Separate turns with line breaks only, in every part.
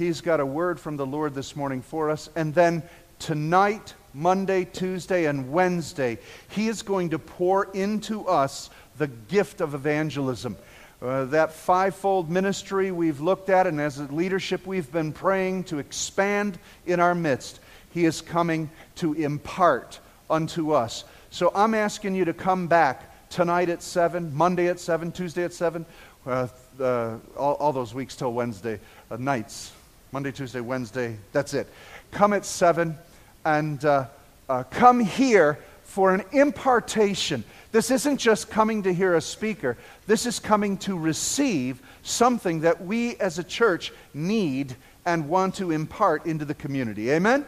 He's got a word from the Lord this morning for us. And then tonight, Monday, Tuesday, and Wednesday, He is going to pour into us the gift of evangelism. Uh, that fivefold ministry we've looked at, and as a leadership we've been praying to expand in our midst, He is coming to impart unto us. So I'm asking you to come back tonight at 7, Monday at 7, Tuesday at 7, uh, uh, all, all, those weeks till Wednesday uh, nights. Monday, Tuesday, Wednesday. That's it. Come at 7 and uh, uh, come here for an impartation. This isn't just coming to hear a speaker, this is coming to receive something that we as a church need and want to impart into the community. Amen?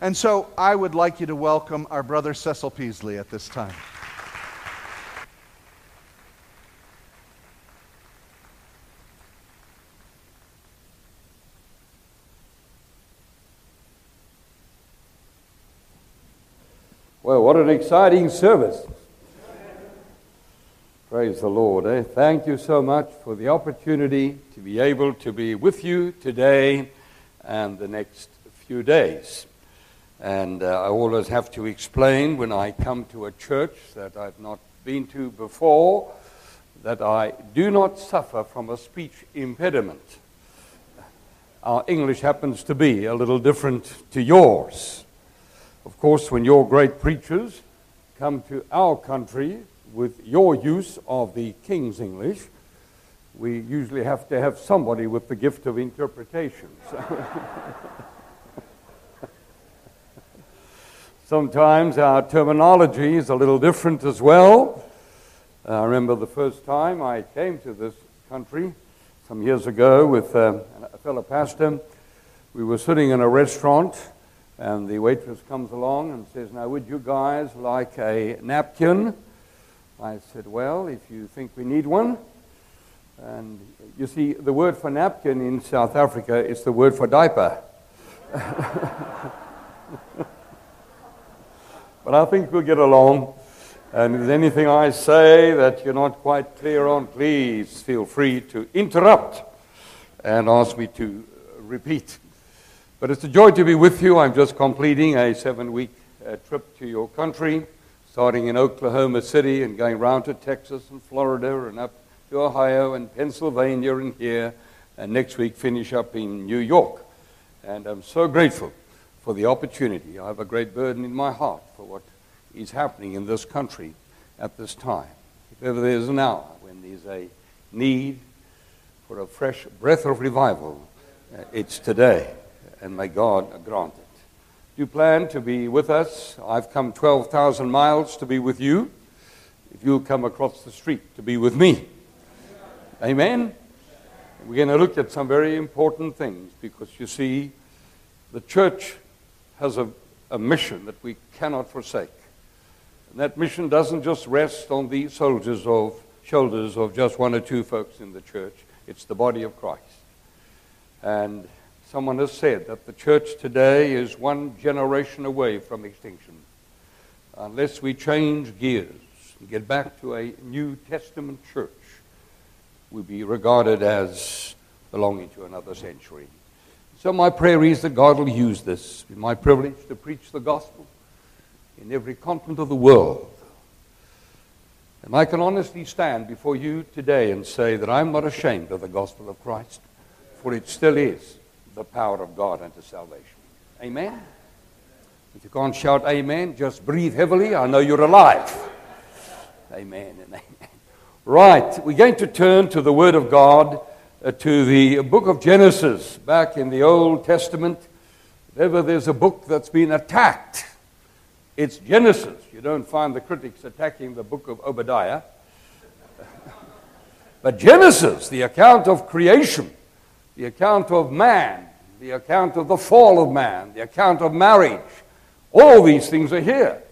And so I would like you to welcome our brother Cecil Peasley at this time.
Well, what an exciting service. Praise the Lord. Eh? Thank you so much for the opportunity to be able to be with you today and the next few days. And uh, I always have to explain when I come to a church that I've not been to before that I do not suffer from a speech impediment. Our English happens to be a little different to yours. Of course, when your great preachers come to our country with your use of the King's English, we usually have to have somebody with the gift of interpretation. Sometimes our terminology is a little different as well. I remember the first time I came to this country some years ago with uh, a fellow pastor. We were sitting in a restaurant and the waitress comes along and says, Now, would you guys like a napkin? I said, Well, if you think we need one. And you see, the word for napkin in South Africa is the word for diaper. but I think we'll get along. And if there's anything I say that you're not quite clear on, please feel free to interrupt and ask me to repeat. But it's a joy to be with you. I'm just completing a seven week uh, trip to your country, starting in Oklahoma City and going round to Texas and Florida and up to Ohio and Pennsylvania and here. And next week, finish up in New York. And I'm so grateful for the opportunity. I have a great burden in my heart for what is happening in this country at this time. If ever there's an hour when there's a need for a fresh breath of revival, uh, it's today and may God grant it. Do you plan to be with us? I've come 12,000 miles to be with you. If you'll come across the street to be with me. Amen? We're going to look at some very important things because you see, the church has a, a mission that we cannot forsake. And that mission doesn't just rest on the soldiers of shoulders of just one or two folks in the church. It's the body of Christ. And Someone has said that the church today is one generation away from extinction. Unless we change gears and get back to a New Testament church, we'll be regarded as belonging to another century. So, my prayer is that God will use this. It's my privilege to preach the gospel in every continent of the world. And I can honestly stand before you today and say that I'm not ashamed of the gospel of Christ, for it still is the power of God unto salvation. Amen? If you can't shout amen, just breathe heavily. I know you're alive. Amen and amen. Right, we're going to turn to the Word of God, uh, to the book of Genesis, back in the Old Testament. If ever there's a book that's been attacked, it's Genesis. You don't find the critics attacking the book of Obadiah. but Genesis, the account of creation, the account of man, the account of the fall of man, the account of marriage. All these things are here.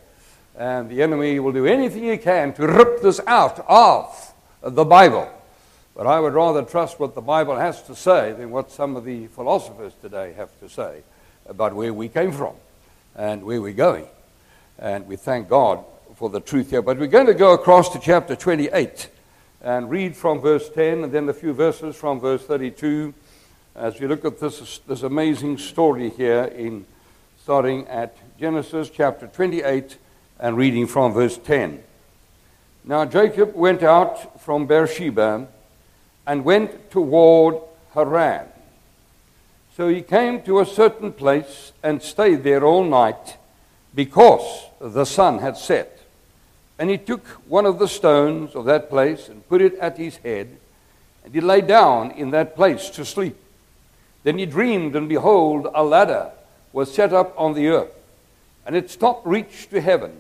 And the enemy will do anything he can to rip this out of the Bible. But I would rather trust what the Bible has to say than what some of the philosophers today have to say about where we came from and where we're going. And we thank God for the truth here. But we're going to go across to chapter 28 and read from verse 10 and then a few verses from verse 32 as we look at this, this amazing story here in starting at Genesis chapter 28 and reading from verse 10. Now Jacob went out from Beersheba and went toward Haran. So he came to a certain place and stayed there all night because the sun had set. And he took one of the stones of that place and put it at his head, and he lay down in that place to sleep. Then he dreamed, and behold, a ladder was set up on the earth, and its top reached to heaven.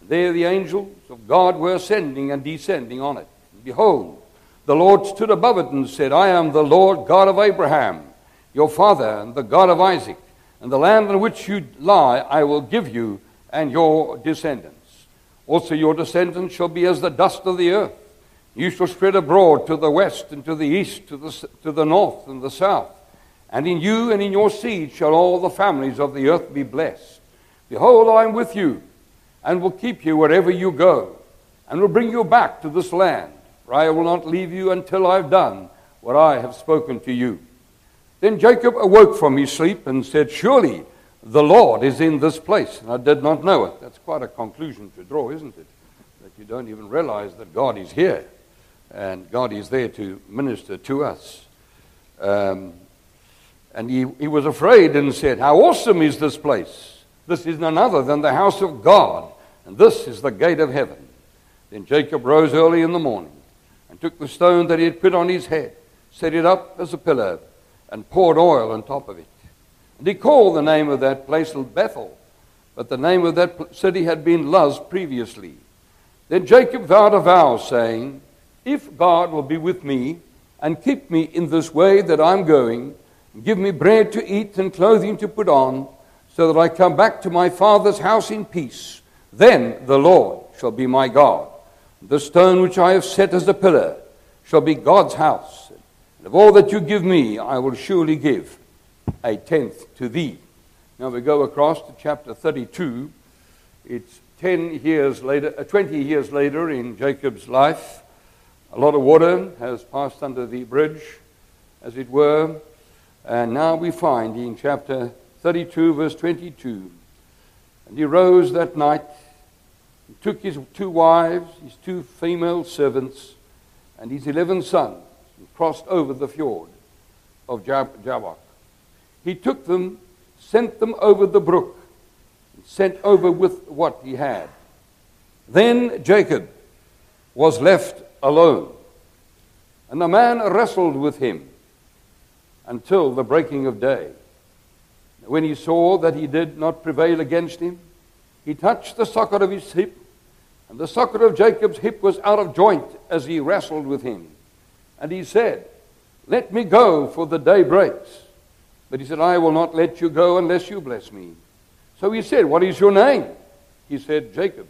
And there the angels of God were ascending and descending on it. And behold, the Lord stood above it and said, I am the Lord God of Abraham, your father, and the God of Isaac. And the land on which you lie I will give you and your descendants. Also, your descendants shall be as the dust of the earth. You shall spread abroad to the west and to the east, to the, to the north and the south. And in you and in your seed shall all the families of the earth be blessed. Behold, I am with you, and will keep you wherever you go, and will bring you back to this land. For I will not leave you until I have done what I have spoken to you. Then Jacob awoke from his sleep and said, Surely the Lord is in this place. And I did not know it. That's quite a conclusion to draw, isn't it? That you don't even realize that God is here and God is there to minister to us. Um, and he, he was afraid and said, How awesome is this place! This is none other than the house of God, and this is the gate of heaven. Then Jacob rose early in the morning and took the stone that he had put on his head, set it up as a pillar, and poured oil on top of it. And he called the name of that place Bethel, but the name of that city had been Luz previously. Then Jacob vowed a vow, saying, If God will be with me and keep me in this way that I'm going, Give me bread to eat and clothing to put on, so that I come back to my father's house in peace. Then the Lord shall be my God. The stone which I have set as a pillar shall be God's house. And of all that you give me, I will surely give a tenth to thee. Now we go across to chapter 32. It's 10 years later, uh, 20 years later in Jacob's life. A lot of water has passed under the bridge, as it were. And now we find in chapter 32, verse 22 And he rose that night, and took his two wives, his two female servants, and his eleven sons, and crossed over the fjord of Jab- Jabbok. He took them, sent them over the brook, and sent over with what he had. Then Jacob was left alone, and the man wrestled with him until the breaking of day. When he saw that he did not prevail against him, he touched the socket of his hip, and the socket of Jacob's hip was out of joint as he wrestled with him. And he said, Let me go, for the day breaks. But he said, I will not let you go unless you bless me. So he said, What is your name? He said, Jacob.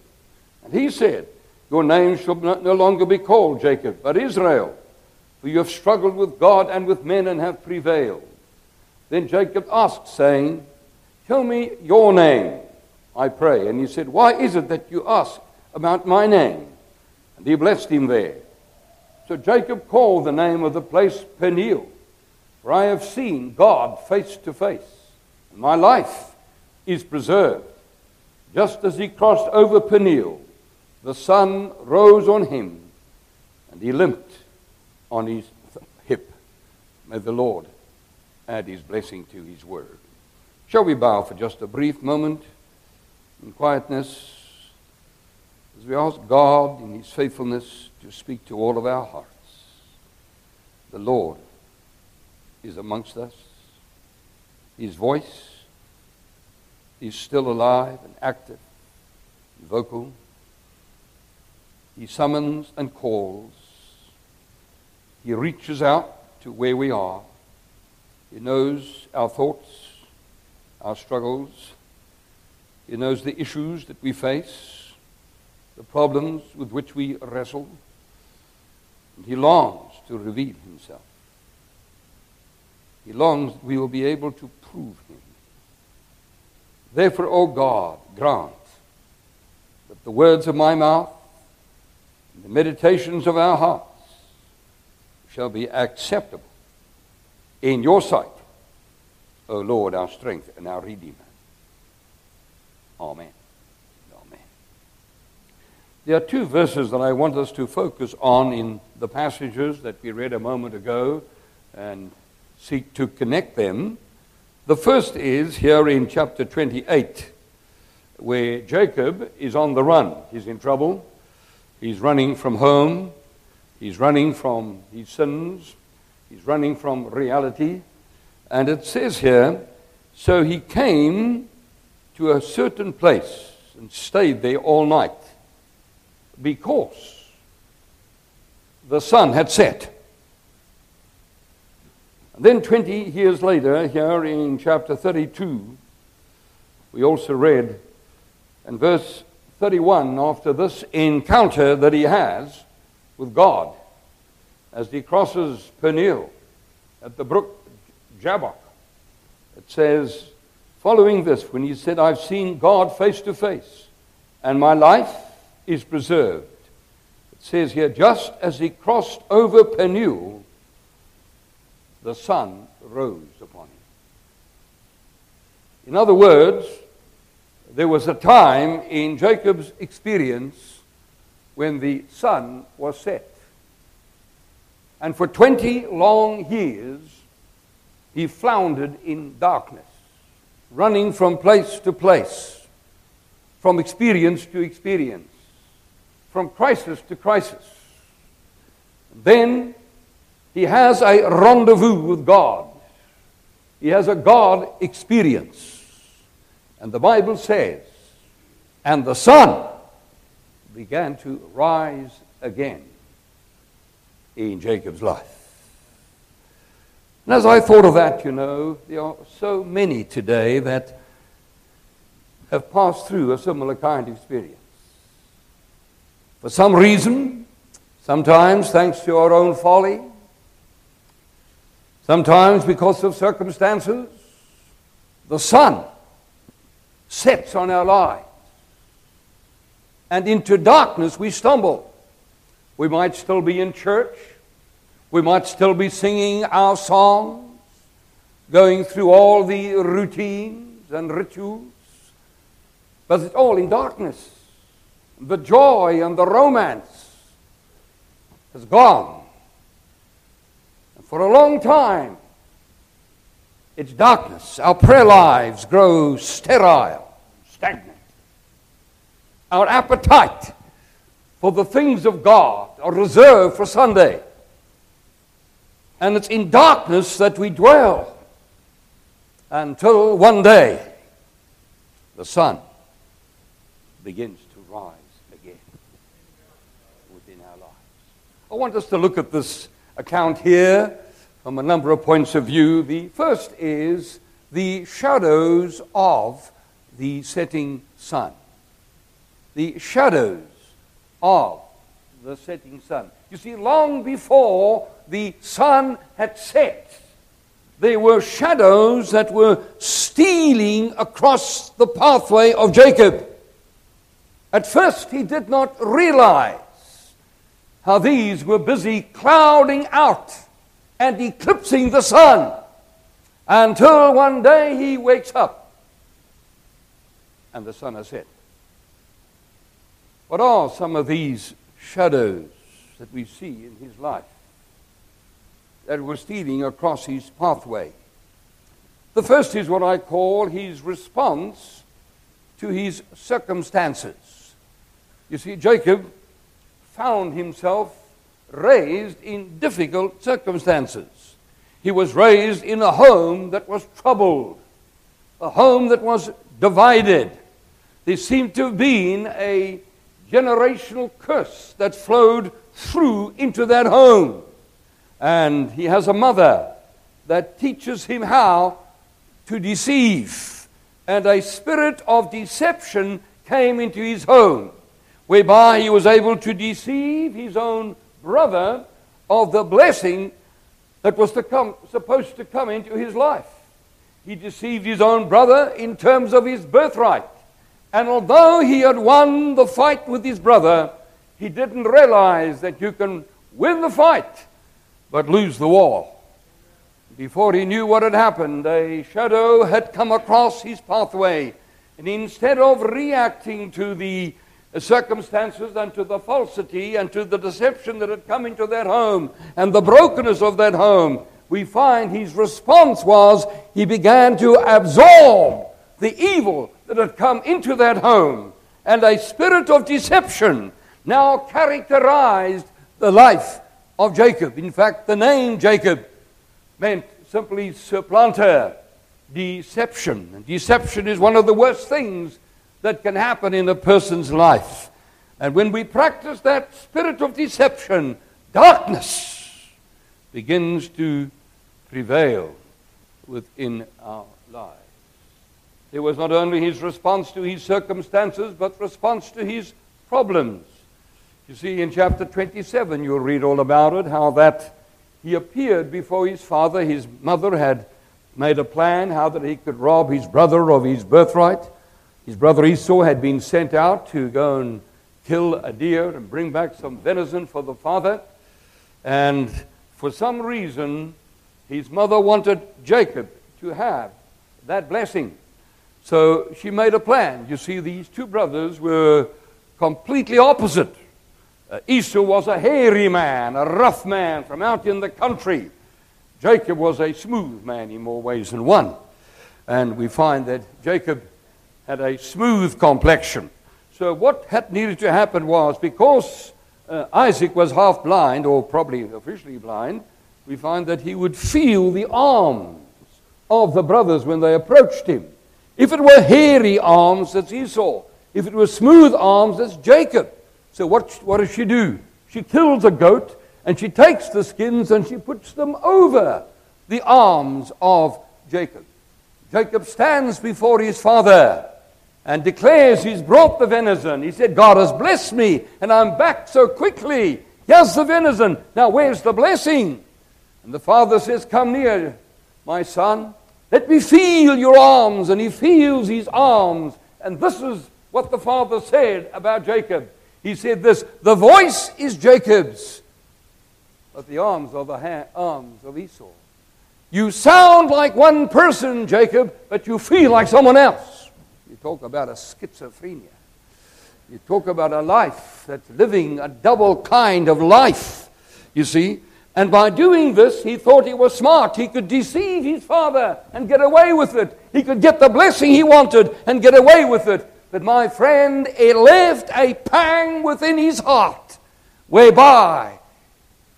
And he said, Your name shall no longer be called Jacob, but Israel for you have struggled with God and with men and have prevailed. Then Jacob asked, saying, Tell me your name, I pray. And he said, Why is it that you ask about my name? And he blessed him there. So Jacob called the name of the place Peniel, for I have seen God face to face, and my life is preserved. Just as he crossed over Peniel, the sun rose on him, and he limped on his hip. May the Lord add his blessing to his word. Shall we bow for just a brief moment in quietness as we ask God in his faithfulness to speak to all of our hearts? The Lord is amongst us. His voice is still alive and active vocal. He summons and calls he reaches out to where we are. He knows our thoughts, our struggles. He knows the issues that we face, the problems with which we wrestle. And he longs to reveal himself. He longs we will be able to prove him. Therefore, O God, grant that the words of my mouth and the meditations of our heart shall be acceptable in your sight, O Lord, our strength and our Redeemer. Amen. Amen. There are two verses that I want us to focus on in the passages that we read a moment ago and seek to connect them. The first is here in chapter 28, where Jacob is on the run. He's in trouble. He's running from home. He's running from his sins. He's running from reality. And it says here, so he came to a certain place and stayed there all night because the sun had set. And then 20 years later, here in chapter 32, we also read in verse 31 after this encounter that he has with God as he crosses Peniel at the brook Jabbok. It says, following this, when he said, I've seen God face to face, and my life is preserved. It says here, just as he crossed over Peniel, the sun rose upon him. In other words, there was a time in Jacob's experience when the sun was set. And for 20 long years, he floundered in darkness, running from place to place, from experience to experience, from crisis to crisis. Then he has a rendezvous with God. He has a God experience. And the Bible says, and the sun began to rise again in Jacob's life. And as I thought of that, you know, there are so many today that have passed through a similar kind of experience. For some reason, sometimes thanks to our own folly, sometimes because of circumstances, the sun sets on our lives. And into darkness we stumble. We might still be in church. We might still be singing our songs, going through all the routines and rituals. But it's all in darkness. The joy and the romance has gone. And for a long time, it's darkness. Our prayer lives grow sterile, stagnant. Our appetite for the things of God are reserved for Sunday. And it's in darkness that we dwell until one day the sun begins to rise again within our lives. I want us to look at this account here from a number of points of view. The first is the shadows of the setting sun. The shadows of the setting sun. You see, long before the sun had set, there were shadows that were stealing across the pathway of Jacob. At first, he did not realize how these were busy clouding out and eclipsing the sun until one day he wakes up and the sun has set. What are some of these shadows that we see in his life that were stealing across his pathway? The first is what I call his response to his circumstances. You see, Jacob found himself raised in difficult circumstances. He was raised in a home that was troubled, a home that was divided. There seemed to have been a generational curse that flowed through into that home. And he has a mother that teaches him how to deceive. And a spirit of deception came into his home, whereby he was able to deceive his own brother of the blessing that was to come, supposed to come into his life. He deceived his own brother in terms of his birthright. And although he had won the fight with his brother, he didn't realize that you can win the fight but lose the war. Before he knew what had happened, a shadow had come across his pathway. And instead of reacting to the circumstances and to the falsity and to the deception that had come into that home and the brokenness of that home, we find his response was he began to absorb the evil that had come into that home. And a spirit of deception now characterized the life of Jacob. In fact, the name Jacob meant simply supplanter, deception. And deception is one of the worst things that can happen in a person's life. And when we practice that spirit of deception, darkness begins to prevail within our lives. It was not only his response to his circumstances, but response to his problems. You see, in chapter 27, you'll read all about it, how that he appeared before his father. His mother had made a plan how that he could rob his brother of his birthright. His brother Esau had been sent out to go and kill a deer and bring back some venison for the father. And for some reason, his mother wanted Jacob to have that blessing. So she made a plan. You see, these two brothers were completely opposite. Uh, Esau was a hairy man, a rough man from out in the country. Jacob was a smooth man in more ways than one. And we find that Jacob had a smooth complexion. So, what had needed to happen was because uh, Isaac was half blind, or probably officially blind, we find that he would feel the arms of the brothers when they approached him. If it were hairy arms, that's Esau. If it were smooth arms, that's Jacob. So, what, what does she do? She kills a goat and she takes the skins and she puts them over the arms of Jacob. Jacob stands before his father and declares he's brought the venison. He said, God has blessed me, and I'm back so quickly. Here's the venison. Now, where's the blessing? And the father says, Come near, my son. Let me feel your arms. And he feels his arms. And this is what the father said about Jacob. He said this The voice is Jacob's, but the arms are the ha- arms of Esau. You sound like one person, Jacob, but you feel like someone else. You talk about a schizophrenia. You talk about a life that's living a double kind of life, you see. And by doing this, he thought he was smart. He could deceive his father and get away with it. He could get the blessing he wanted and get away with it. But my friend, it left a pang within his heart, whereby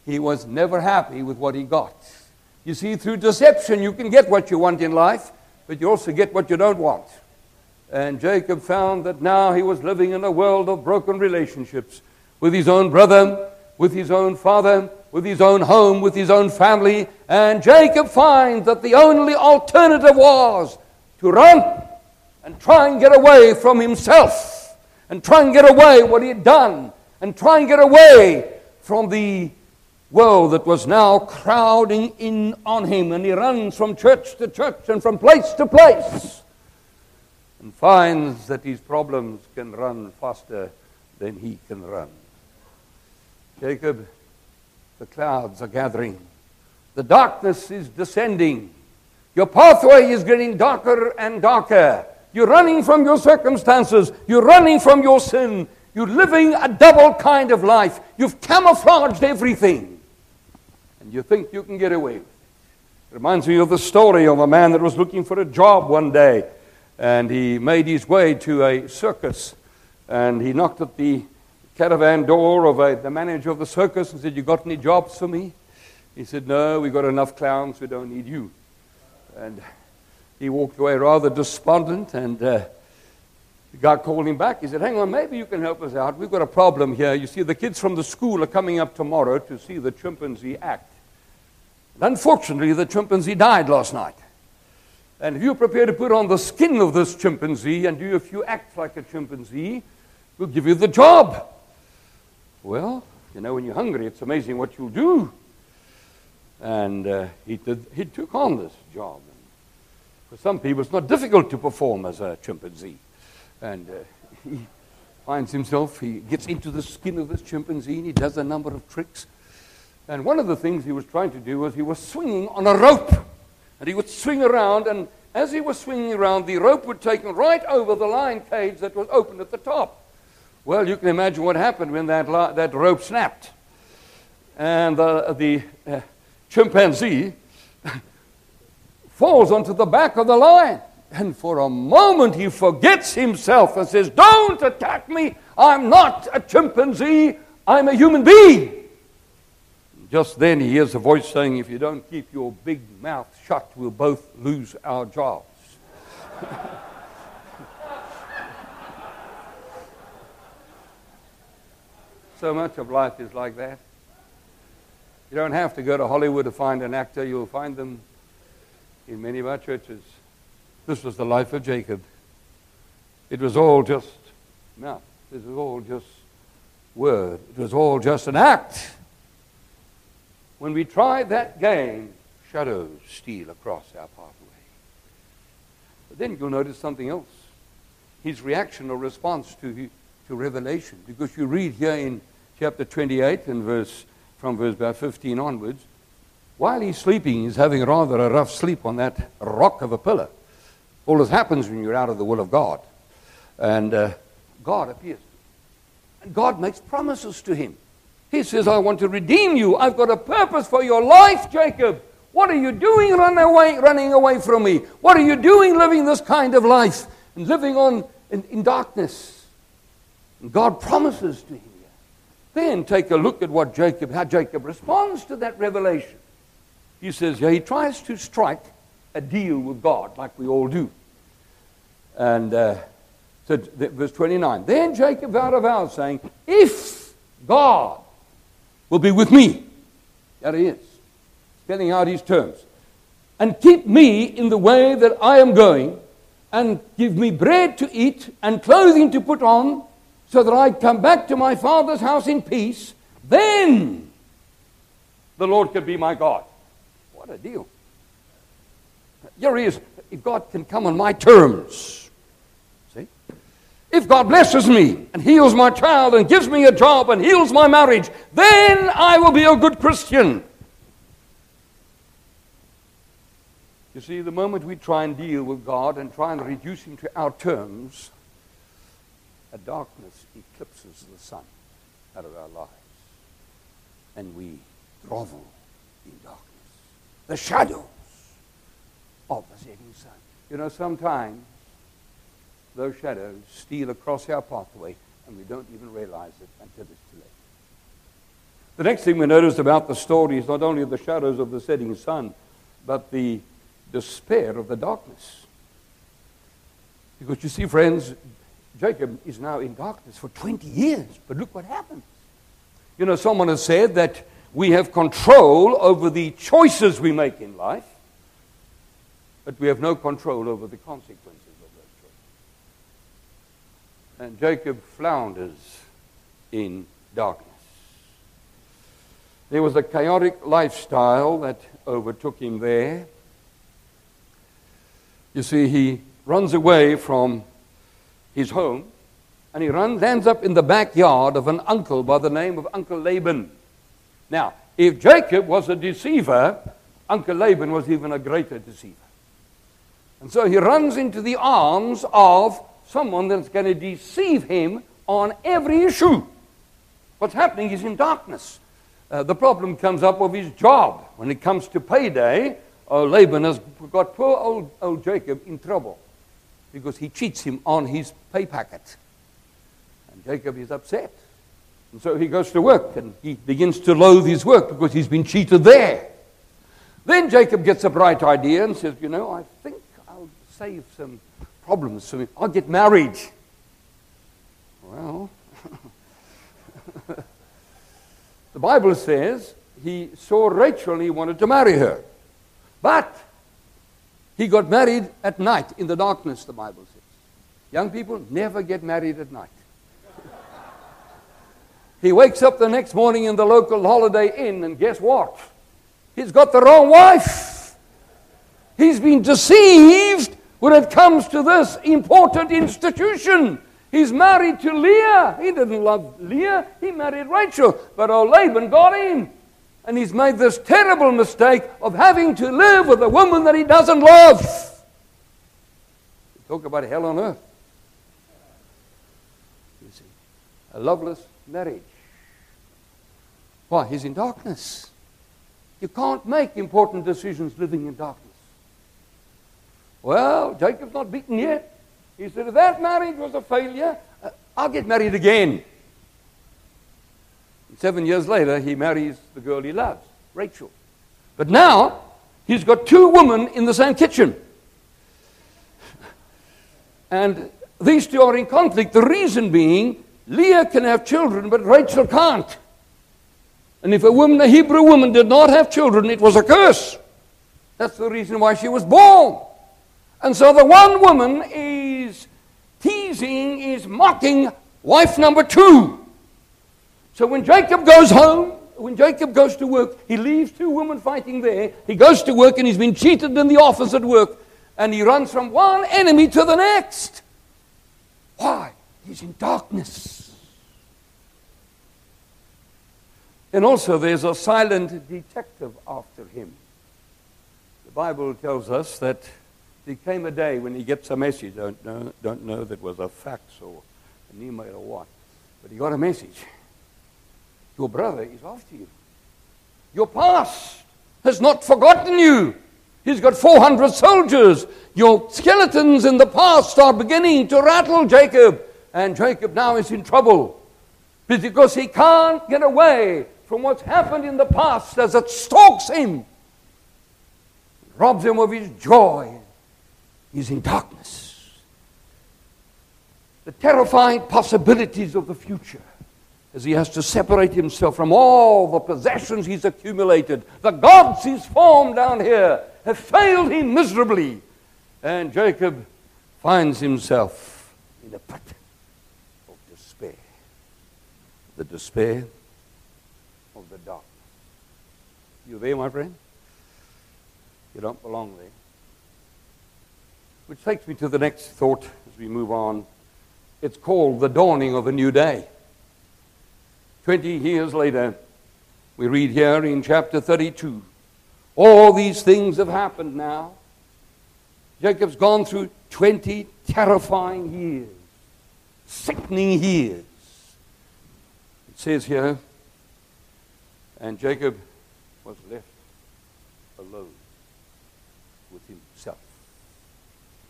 he was never happy with what he got. You see, through deception, you can get what you want in life, but you also get what you don't want. And Jacob found that now he was living in a world of broken relationships with his own brother, with his own father, with his own home, with his own family. And Jacob finds that the only alternative was to run and try and get away from himself and try and get away what he had done and try and get away from the world that was now crowding in on him. And he runs from church to church and from place to place and finds that his problems can run faster than he can run. Jacob, the clouds are gathering, the darkness is descending, your pathway is getting darker and darker. You're running from your circumstances, you're running from your sin, you're living a double kind of life. You've camouflaged everything, and you think you can get away with it. It reminds me of the story of a man that was looking for a job one day and he made his way to a circus and he knocked at the caravan door of a, the manager of the circus and said, You got any jobs for me? He said, No, we've got enough clowns, we don't need you. And he walked away rather despondent and uh, the guy called him back. He said, Hang on, maybe you can help us out. We've got a problem here. You see, the kids from the school are coming up tomorrow to see the chimpanzee act. And unfortunately, the chimpanzee died last night. And if you're prepared to put on the skin of this chimpanzee and do a few acts like a chimpanzee, we'll give you the job. Well, you know, when you're hungry, it's amazing what you'll do. And uh, he, did, he took on this job. And for some people, it's not difficult to perform as a chimpanzee. And uh, he finds himself, he gets into the skin of this chimpanzee and he does a number of tricks. And one of the things he was trying to do was he was swinging on a rope And he would swing around, and as he was swinging around, the rope would take him right over the lion cage that was open at the top. Well, you can imagine what happened when that, that rope snapped. And uh, the uh, chimpanzee falls onto the back of the lion. And for a moment he forgets himself and says, Don't attack me. I'm not a chimpanzee. I'm a human being. Just then he hears a voice saying, If you don't keep your big mouth shut, we'll both lose our jobs. so much of life is like that. You don't have to go to Hollywood to find an actor, you'll find them in many of our churches. This was the life of Jacob. It was all just mouth. It was all just word. It was all just an act. When we try that game, shadows steal across our pathway. But then you'll notice something else. His reaction or response to, to revelation. Because you read here in chapter 28 and verse, from verse about 15 onwards, while he's sleeping, he's having rather a rough sleep on that rock of a pillar. All this happens when you're out of the will of God. And uh, God appears. And God makes promises to him. He says, I want to redeem you. I've got a purpose for your life, Jacob. What are you doing run away, running away from me? What are you doing living this kind of life and living on in, in darkness? And God promises to him. Then take a look at what Jacob, how Jacob responds to that revelation. He says, yeah, he tries to strike a deal with God, like we all do. And uh, so, verse 29. Then Jacob vowed a vow, saying, If God will be with me, there he is, spelling out his terms, and keep me in the way that I am going, and give me bread to eat and clothing to put on, so that I come back to my father's house in peace, then the Lord can be my God. What a deal. Here he is. If God can come on my terms. See? If God blesses me and heals my child and gives me a job and heals my marriage, then I will be a good Christian. You see, the moment we try and deal with God and try and reduce Him to our terms, a darkness out of our lives. And we grovel in darkness. The shadows of the setting sun. You know, sometimes those shadows steal across our pathway and we don't even realize it until it's too late. The next thing we notice about the story is not only the shadows of the setting sun, but the despair of the darkness. Because you see, friends, Jacob is now in darkness for 20 years, but look what happens. You know, someone has said that we have control over the choices we make in life, but we have no control over the consequences of those choices. And Jacob flounders in darkness. There was a chaotic lifestyle that overtook him there. You see, he runs away from his home and he runs, lands up in the backyard of an uncle by the name of Uncle Laban. Now, if Jacob was a deceiver, Uncle Laban was even a greater deceiver. And so he runs into the arms of someone that's going to deceive him on every issue. What's happening is in darkness. Uh, the problem comes up of his job. When it comes to payday, oh, Laban has got poor old, old Jacob in trouble because he cheats him on his pay packet. And Jacob is upset. And so he goes to work and he begins to loathe his work because he's been cheated there. Then Jacob gets a bright idea and says, You know, I think I'll save some problems for me. I'll get married. Well, the Bible says he saw Rachel and he wanted to marry her. But he got married at night in the darkness, the Bible says. Young people never get married at night. he wakes up the next morning in the local holiday inn, and guess what? He's got the wrong wife. He's been deceived when it comes to this important institution. He's married to Leah. He didn't love Leah, he married Rachel. But old Laban got him. And he's made this terrible mistake of having to live with a woman that he doesn't love. Talk about hell on earth. You see, a loveless marriage. Why? He's in darkness. You can't make important decisions living in darkness. Well, Jacob's not beaten yet. He said, if that marriage was a failure, uh, I'll get married again. Seven years later, he marries the girl he loves, Rachel. But now, he's got two women in the same kitchen. And these two are in conflict. The reason being, Leah can have children, but Rachel can't. And if a woman, a Hebrew woman, did not have children, it was a curse. That's the reason why she was born. And so the one woman is teasing, is mocking wife number two. So when Jacob goes home, when Jacob goes to work, he leaves two women fighting there. He goes to work and he's been cheated in the office at work. And he runs from one enemy to the next. Why? He's in darkness. And also, there's a silent detective after him. The Bible tells us that there came a day when he gets a message. Don't know, don't know that was a fax or an email or what, but he got a message. Your brother is after you. Your past has not forgotten you. He's got 400 soldiers. Your skeletons in the past are beginning to rattle Jacob. And Jacob now is in trouble because he can't get away from what's happened in the past as it stalks him, robs him of his joy. He's in darkness. The terrifying possibilities of the future as he has to separate himself from all the possessions he's accumulated. The gods he's formed down here have failed him miserably. And Jacob finds himself in a pit of despair. The despair of the dark. You there, my friend? You don't belong there. Which takes me to the next thought as we move on. It's called the dawning of a new day. 20 years later, we read here in chapter 32 all these things have happened now. Jacob's gone through 20 terrifying years, sickening years. It says here, and Jacob was left alone with himself,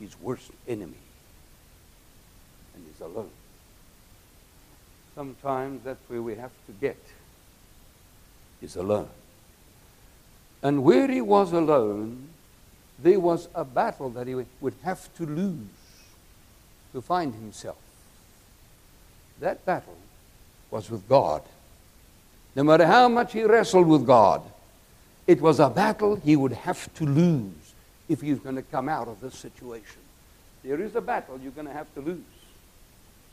his worst enemy, and he's alone. Sometimes that's where we have to get, is alone. And where he was alone, there was a battle that he would have to lose to find himself. That battle was with God. No matter how much he wrestled with God, it was a battle he would have to lose if he's going to come out of this situation. There is a battle you're going to have to lose.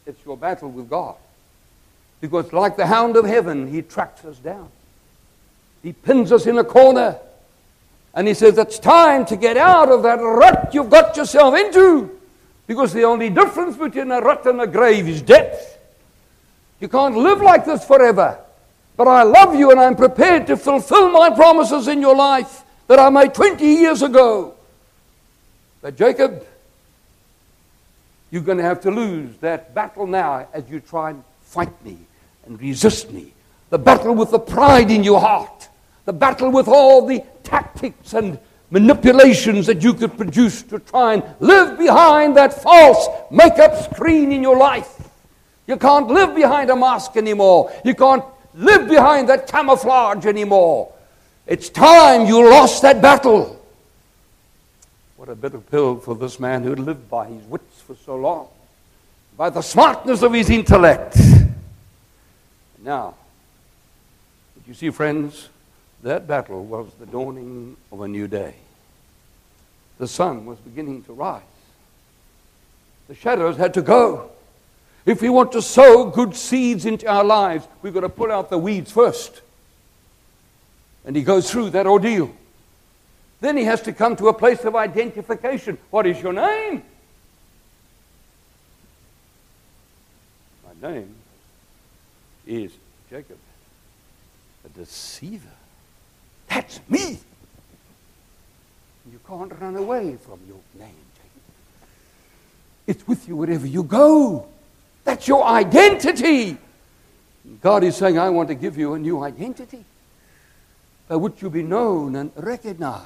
It's your battle with God. Because, like the hound of heaven, he tracks us down. He pins us in a corner. And he says, It's time to get out of that rut you've got yourself into. Because the only difference between a rut and a grave is death. You can't live like this forever. But I love you and I'm prepared to fulfill my promises in your life that I made 20 years ago. But Jacob, you're going to have to lose that battle now as you try and fight me and resist me. The battle with the pride in your heart. The battle with all the tactics and manipulations that you could produce to try and live behind that false make-up screen in your life. You can't live behind a mask anymore. You can't live behind that camouflage anymore. It's time you lost that battle. What a bitter pill for this man who lived by his wits for so long, by the smartness of his intellect. Now, did you see, friends? That battle was the dawning of a new day. The sun was beginning to rise. The shadows had to go. If we want to sow good seeds into our lives, we've got to pull out the weeds first. And he goes through that ordeal. Then he has to come to a place of identification. What is your name? My name is Jacob, a deceiver. That's me. You can't run away from your name, Jacob. It's with you wherever you go. That's your identity. God is saying, I want to give you a new identity by which you'll be known and recognized.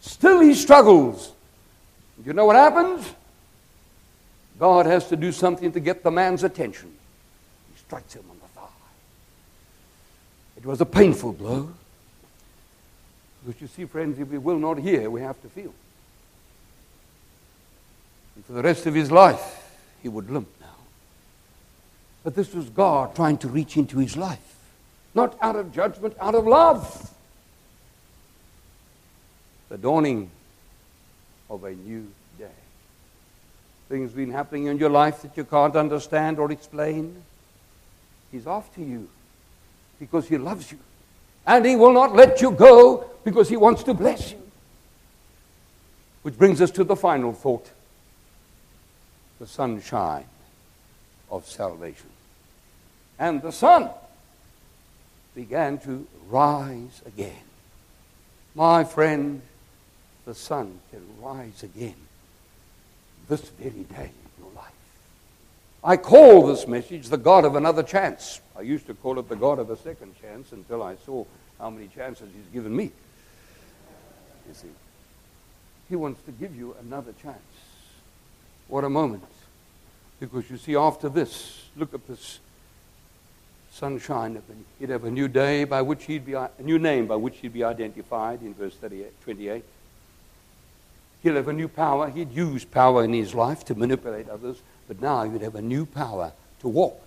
Still, he struggles. You know what happens? God has to do something to get the man's attention. He strikes him. It was a painful blow. Because you see, friends, if we will not hear, we have to feel. And for the rest of his life, he would limp now. But this was God trying to reach into his life. Not out of judgment, out of love. The dawning of a new day. Things been happening in your life that you can't understand or explain. He's after you because he loves you. And he will not let you go because he wants to bless you. Which brings us to the final thought the sunshine of salvation. And the sun began to rise again. My friend, the sun can rise again this very day in your life. I call this message the God of another chance. I used to call it the God of a second chance until I saw how many chances He's given me. You see, He wants to give you another chance. What a moment. Because you see, after this, look at this sunshine. He'd have a new day by which he'd be, a new name by which he'd be identified in verse 38, 28. He'll have a new power. He'd use power in his life to manipulate others, but now he'd have a new power to walk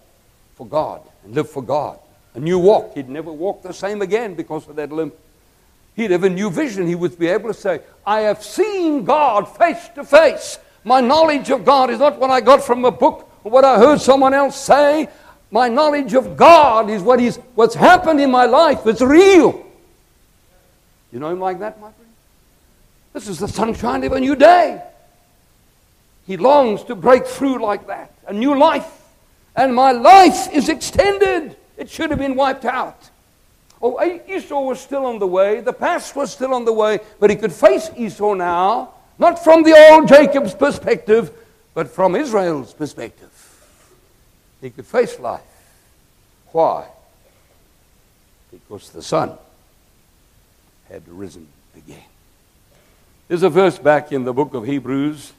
for God and live for God. A new walk. He'd never walk the same again because of that limp. He'd have a new vision. He would be able to say, I have seen God face to face. My knowledge of God is not what I got from a book or what I heard someone else say. My knowledge of God is what is, what's happened in my life. It's real. You know him like that, my friend? This is the sunshine of a new day. He longs to break through like that, a new life. And my life is extended. It should have been wiped out. Oh, eh, Esau was still on the way. The past was still on the way, but he could face Esau now, not from the old Jacob's perspective, but from Israel's perspective. He could face life. Why? Because the sun had risen again. There's a verse back in the book of Hebrews.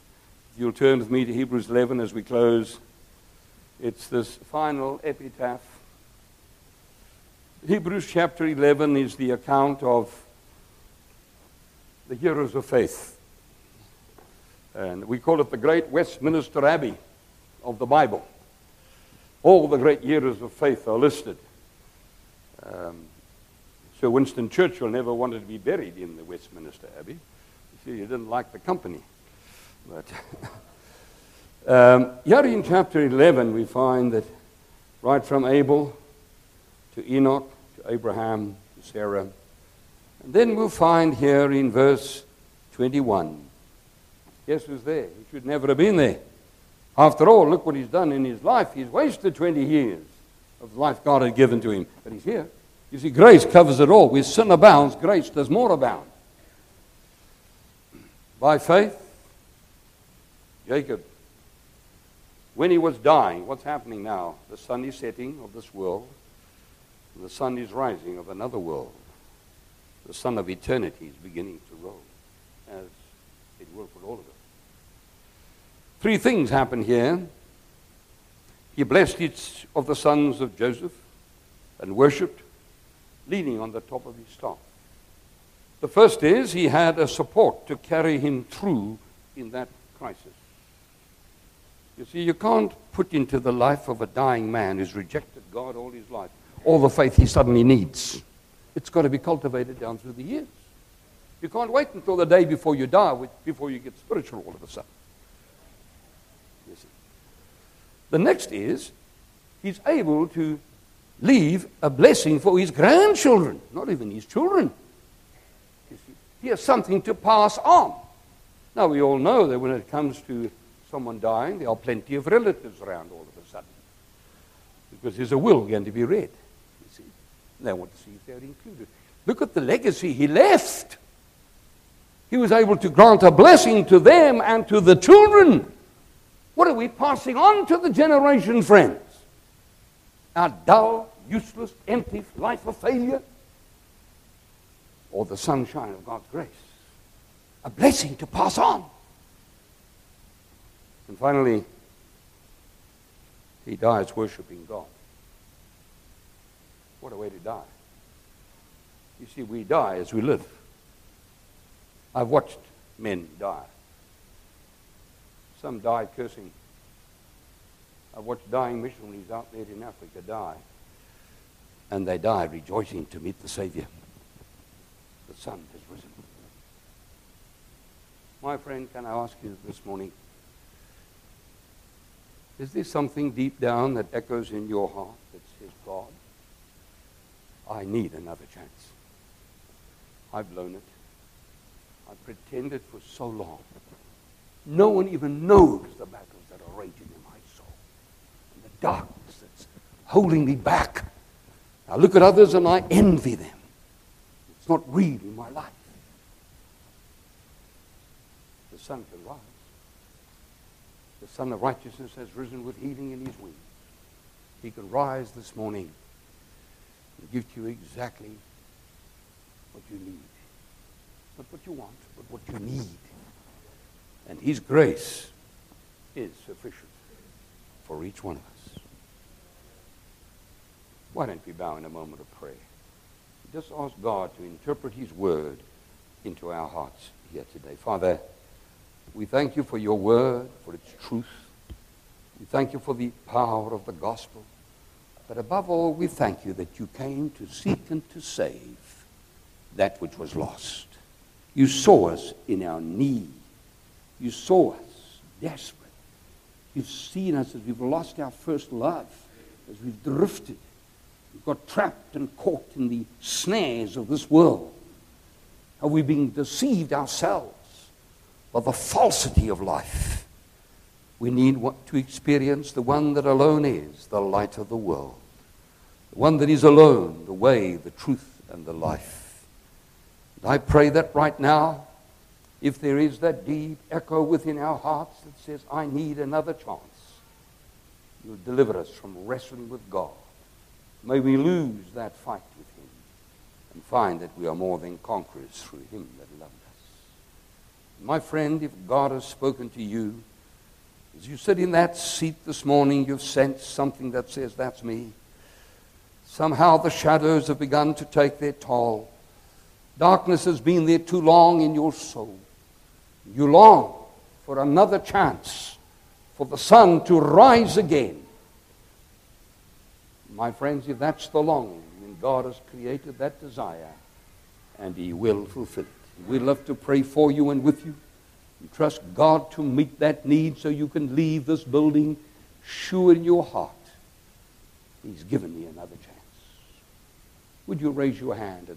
You'll turn with me to Hebrews 11 as we close. It's this final epitaph. Hebrews chapter 11 is the account of the heroes of faith. And we call it the Great Westminster Abbey of the Bible. All the great heroes of faith are listed. Um, Sir Winston Churchill never wanted to be buried in the Westminster Abbey. See, he didn't like the company. But um, here in chapter 11, we find that right from Abel to Enoch to Abraham to Sarah. And then we'll find here in verse 21. Guess who's there? He should never have been there. After all, look what he's done in his life. He's wasted 20 years of life God had given to him. But he's here. You see, grace covers it all. Where sin abounds, grace does more abound. By faith, Jacob, when he was dying, what's happening now? The sun is setting of this world, the sun is rising of another world. The sun of eternity is beginning to roll, as it will for all of us. Three things happen here. He blessed each of the sons of Joseph and worshipped, leaning on the top of his staff. The first is he had a support to carry him through in that crisis. You see, you can't put into the life of a dying man who's rejected God all his life all the faith he suddenly needs. It's got to be cultivated down through the years. You can't wait until the day before you die, before you get spiritual all of a sudden. You see. The next is he's able to leave a blessing for his grandchildren, not even his children. He has something to pass on. Now, we all know that when it comes to someone dying, there are plenty of relatives around all of a sudden. Because there's a will going to be read, you see. They want to see if they're included. Look at the legacy he left. He was able to grant a blessing to them and to the children. What are we passing on to the generation, friends? Our dull, useless, empty life of failure? Or the sunshine of God's grace? A blessing to pass on. And finally, he dies worshiping God. What a way to die. You see, we die as we live. I've watched men die. Some die cursing. I've watched dying missionaries out there in Africa die. And they die rejoicing to meet the Savior. The sun has risen. My friend, can I ask you this morning? Is there something deep down that echoes in your heart that says, God, I need another chance? I've blown it. I've pretended for so long. No one even knows the battles that are raging in my soul. And the darkness that's holding me back. I look at others and I envy them. It's not really my life. The sun can rise. The of Righteousness has risen with healing in his wings. He can rise this morning and give to you exactly what you need. Not what you want, but what you need. And his grace is sufficient for each one of us. Why don't we bow in a moment of prayer? Just ask God to interpret his word into our hearts here today. Father, we thank you for your word, for its truth. We thank you for the power of the gospel. But above all, we thank you that you came to seek and to save that which was lost. You saw us in our need. You saw us desperate. You've seen us as we've lost our first love, as we've drifted. We've got trapped and caught in the snares of this world. How we've been deceived ourselves by the falsity of life. We need to experience the one that alone is the light of the world, the one that is alone the way, the truth, and the life. And I pray that right now, if there is that deep echo within our hearts that says, I need another chance, you'll deliver us from wrestling with God. May we lose that fight with Him and find that we are more than conquerors through Him that loved us. My friend, if God has spoken to you, as you sit in that seat this morning, you've sensed something that says, That's me. Somehow the shadows have begun to take their toll. Darkness has been there too long in your soul. You long for another chance, for the sun to rise again. My friends, if that's the longing, then God has created that desire, and He will fulfill it. We'd love to pray for you and with you. And trust God to meet that need so you can leave this building sure in your heart. He's given me another chance. Would you raise your hand?